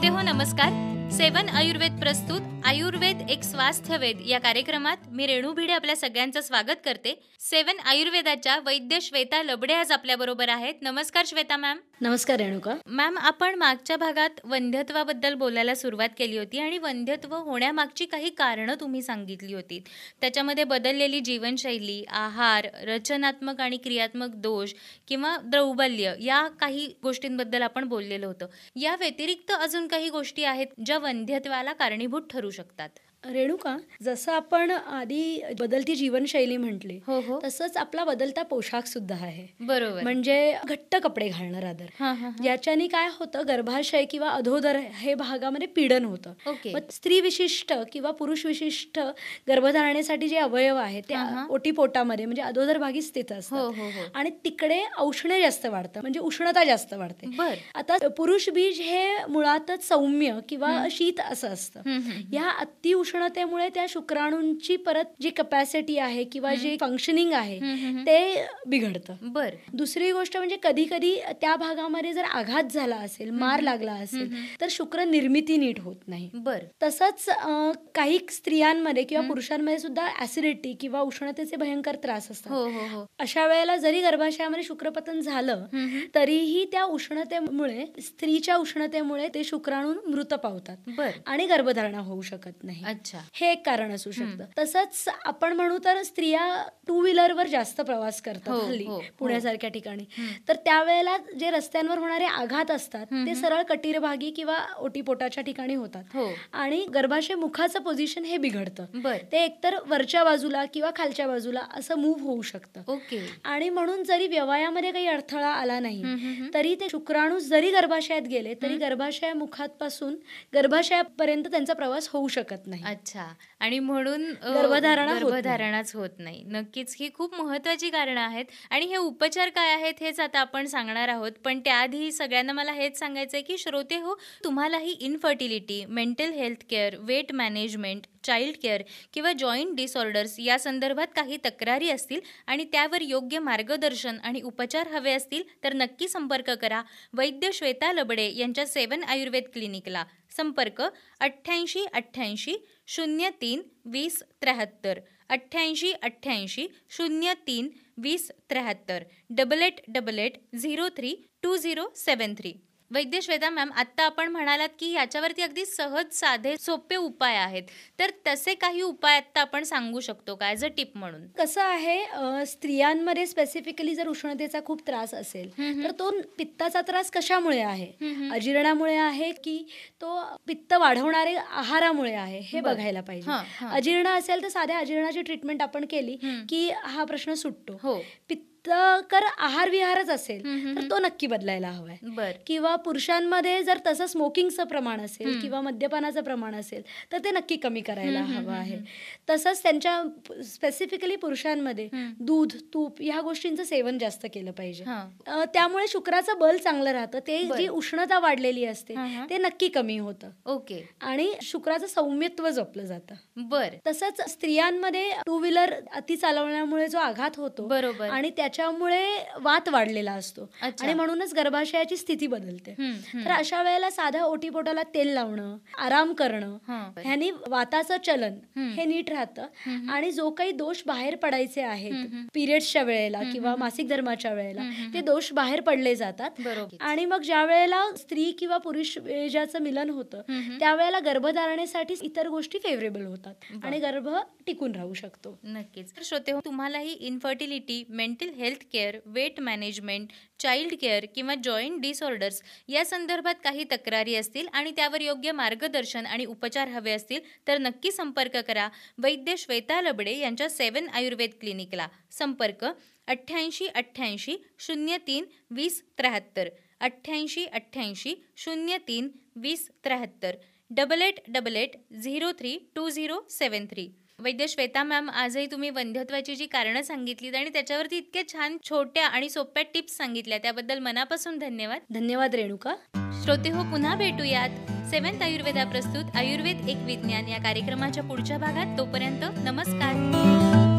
श्रोते हो नमस्कार. सेवन आयुर्वेद प्रस्तुत आयुर्वेद एक स्वास्थ्यवेद या कार्यक्रमात मी रेणू भिडे आपल्या सगळ्यांचं स्वागत करते. सेवन आयुर्वेदाच्या वैद्य श्वेता लबडे आज आपल्या बरोबर आहेत. नमस्कार श्वेता मॅम. नमस्कार रेणुका. मॅम आपण मागच्या भागात वंध्यत्वाबद्दल बोलायला सुरुवात केली होती आणि वंध्यत्व होण्यामागची काही कारणं तुम्ही सांगितली होती. त्याच्यामध्ये बदललेली जीवनशैली आहार रचनात्मक आणि क्रियात्मक दोष किंवा दौर्बल्य या काही गोष्टींबद्दल आपण बोललेलो होतं. या व्यतिरिक्त अजून काही गोष्टी आहेत ज्या वंध्यत्वाला कारणीभूत ठरू शकतात. रेणुका जसं आपण आधी बदलती जीवनशैली म्हटली हो हो. तसंच आपला बदलता पोशाख सुद्धा आहे. बरोबर. म्हणजे घट्ट कपडे घालणं रादर हा, हा, हा. याच्याने काय होतं गर्भाशय किंवा अधोदर हे भागामध्ये पीडन होतं. मग स्त्री विशिष्ट किंवा पुरुष विशिष्ट गर्भधारणेसाठी जे अवयव आहेत ते हा, हा. ओटीपोटामध्ये म्हणजे अधोदर भागी स्थित हो असतात. हो हो आणि तिकडे औष्ण्य जास्त वाढतं म्हणजे उष्णता जास्त वाढते. आता पुरुष बीज हे मुळातच सौम्य किंवा शीत असं असतं. या अति उष्णतेमुळे त्या शुक्राणूंची परत जी कपॅसिटी आहे किंवा जे फंक्शनिंग आहे. ते बिघडतं. बर. दुसरी गोष्ट म्हणजे कधी कधी त्या भागामध्ये जर आघात झाला असेल मार लागला असेल तर शुक्र निर्मिती नीट होत नाही. बर. तसंच काही स्त्रियांमध्ये किंवा पुरुषांमध्ये सुद्धा ऍसिडिटी किंवा उष्णतेचे भयंकर त्रास असतात. हो हो हो. अशा वेळेला जरी गर्भाशयामध्ये शुक्रपतन झालं. तरीही त्या उष्णतेमुळे स्त्रीच्या उष्णतेमुळे ते शुक्राणू मृत पावतात आणि गर्भधारणा होऊ शकत नाही. अच्छा. हे एक कारण असू शकतं. तसंच आपण म्हणू तर स्त्रिया टू व्हीलरवर जास्त प्रवास करतात हो, हल्ली हो, हो. पुण्यासारख्या ठिकाणी. तर त्यावेळेला जे रस्त्यांवर होणारे आघात असतात ते सरळ कटीरभागी किंवा ओटीपोटाच्या ठिकाणी होतात. आणि गर्भाशय मुखाचं पोझिशन हे बिघडतं. ते एकतर वरच्या बाजूला किंवा खालच्या बाजूला असं मूव्ह होऊ शकतं. ओके. आणि म्हणून जरी व्यवयामध्ये काही अडथळा आला नाही. तरी ते शुक्राणू जरी गर्भाशयात गेले तरी गर्भाशय मुखापासून गर्भाशयापर्यंत त्यांचा प्रवास होऊ शकत नाही. अच्छा. आणि म्हणून अ, गर्भधारणा होत नाही. गर्भधारणाच होत नाही. नक्कीच ही खूप महत्वाची कारणं आहेत. आणि हे उपचार काय आहेत हेच आता आपण सांगणार आहोत. पण त्याआधी सगळ्यांना मला हेच सांगायचं आहे की श्रोते हो तुम्हालाही infertility mental health care weight management child care किंवा जॉईंट डिसऑर्डर्स या संदर्भात काही तक्रारी असतील आणि त्यावर योग्य मार्गदर्शन आणि उपचार हवे असतील तर नक्की संपर्क करा. वैद्य श्वेता लबडे यांच्या सेवन आयुर्वेद क्लिनिकला. संपर्क अठ्ठ्याऐंशी अठ्ठ्याऐंशी शून्य तीन वीस त्र्याहत्तर. अठ्ठ्याऐंशी अठ्ठ्याऐंशी शून्य तीन वीस त्र्याहत्तर. Double eight double eight zero three two zero seven three Vaidya Shweta ma'am आत्ता आपण म्हणालात की याच्यावरती अगदी सहज साधे सोपे उपाय आहेत. तर तसे काही उपाय आत्ता आपण सांगू शकतो का ॲज अ टिप म्हणून? कसं आहे स्त्रियांमध्ये स्पेसिफिकली जर उष्णतेचा खूप त्रास असेल तर तो पित्ताचा त्रास कशामुळे आहे? अजीर्णामुळे आहे की तो पित्त वाढवणारे आहारामुळे आहे हे. बघायला पाहिजे. अजीर्ण असेल तर साध्या अजीर्णाची ट्रीटमेंट आपण केली. की हा प्रश्न सुटतो. हो. पित्तकर आहार विहारच असेल तर तो नक्की बदलायला हवाय. किंवा पुरुषांमध्ये जर तसं स्मोकिंगचं प्रमाण असेल किंवा मद्यपानाचं प्रमाण असेल तर ते नक्की कमी करायला हवं आहे. तसंच त्यांच्या स्पेसिफिकली पुरुषांमध्ये दूध तूप ह्या गोष्टींचं सेवन जास्त केलं पाहिजे. त्यामुळे शुक्राचं बल चांगलं राहतं. ते जी उष्णता वाढलेली असते. ते नक्की कमी होतं. ओके. आणि शुक्राचं सौम्यत्व जपलं जातं. बर. तसंच स्त्रियांमध्ये टू व्हीलर अति चालवण्यामुळे जो आघात होतो बरोबर. आणि त्याच्यामुळे वात वाढलेला असतो. आणि म्हणूनच गर्भाशयाची स्थिती बदलते. तर अशा वेळेला साध्या ओटीपोटाला तेल लावणं आराम करणं. ह्यानी वाताचं चलन. हे नीट राहतं. आणि जो काही दोष बाहेर पडायचे आहेत पिरियड्सच्या वेळेला किंवा मासिक धर्माच्या वेळेला ते दोष बाहेर पडले जातात. बरोबर. आणि मग ज्या वेळेला स्त्री किंवा पुरुष बीजाचं मिलन होतं त्यावेळेला गर्भधारणेसाठी इतर गोष्टी फेवरेबल होतात. आणि गर्भ टिकून राहू शकतो. नक्कीच. तर श्रोते हो तुम्हालाही infertility mental health care weight management child care किंवा जॉईंट डिसऑर्डर्स या संदर्भात काही तक्रारी असतील आणि त्यावर योग्य मार्गदर्शन आणि उपचार हवे असतील तर नक्की संपर्क करा. वैद्य श्वेता लबडे यांच्या सेवन आयुर्वेद क्लिनिकला. संपर्क अठ्ठ्याऐंशी अठ्ठ्याऐंशी शून्य तीन वीस त्र्याहत्तर. अठ्ठ्याऐंशी अठ्ठ्याऐंशी शून्य तीन वीस त्र्याहत्तर. Double eight double eight zero three two zero seven three Vaidya Shweta ma'am आजही तुम्ही वंध्यत्वाची जी कारणं सांगितलीत आणि त्याच्यावरती इतके छान छोट्या आणि सोप्या टिप्स सांगितल्या त्याबद्दल मनापासून धन्यवाद. धन्यवाद रेणुका. श्रोते हो पुन्हा भेटूयात. सेवन्थ आयुर्वेदा प्रस्तुत आयुर्वेद एक विज्ञान या कार्यक्रमाच्या पुढच्या भागात. तोपर्यंत नमस्कार.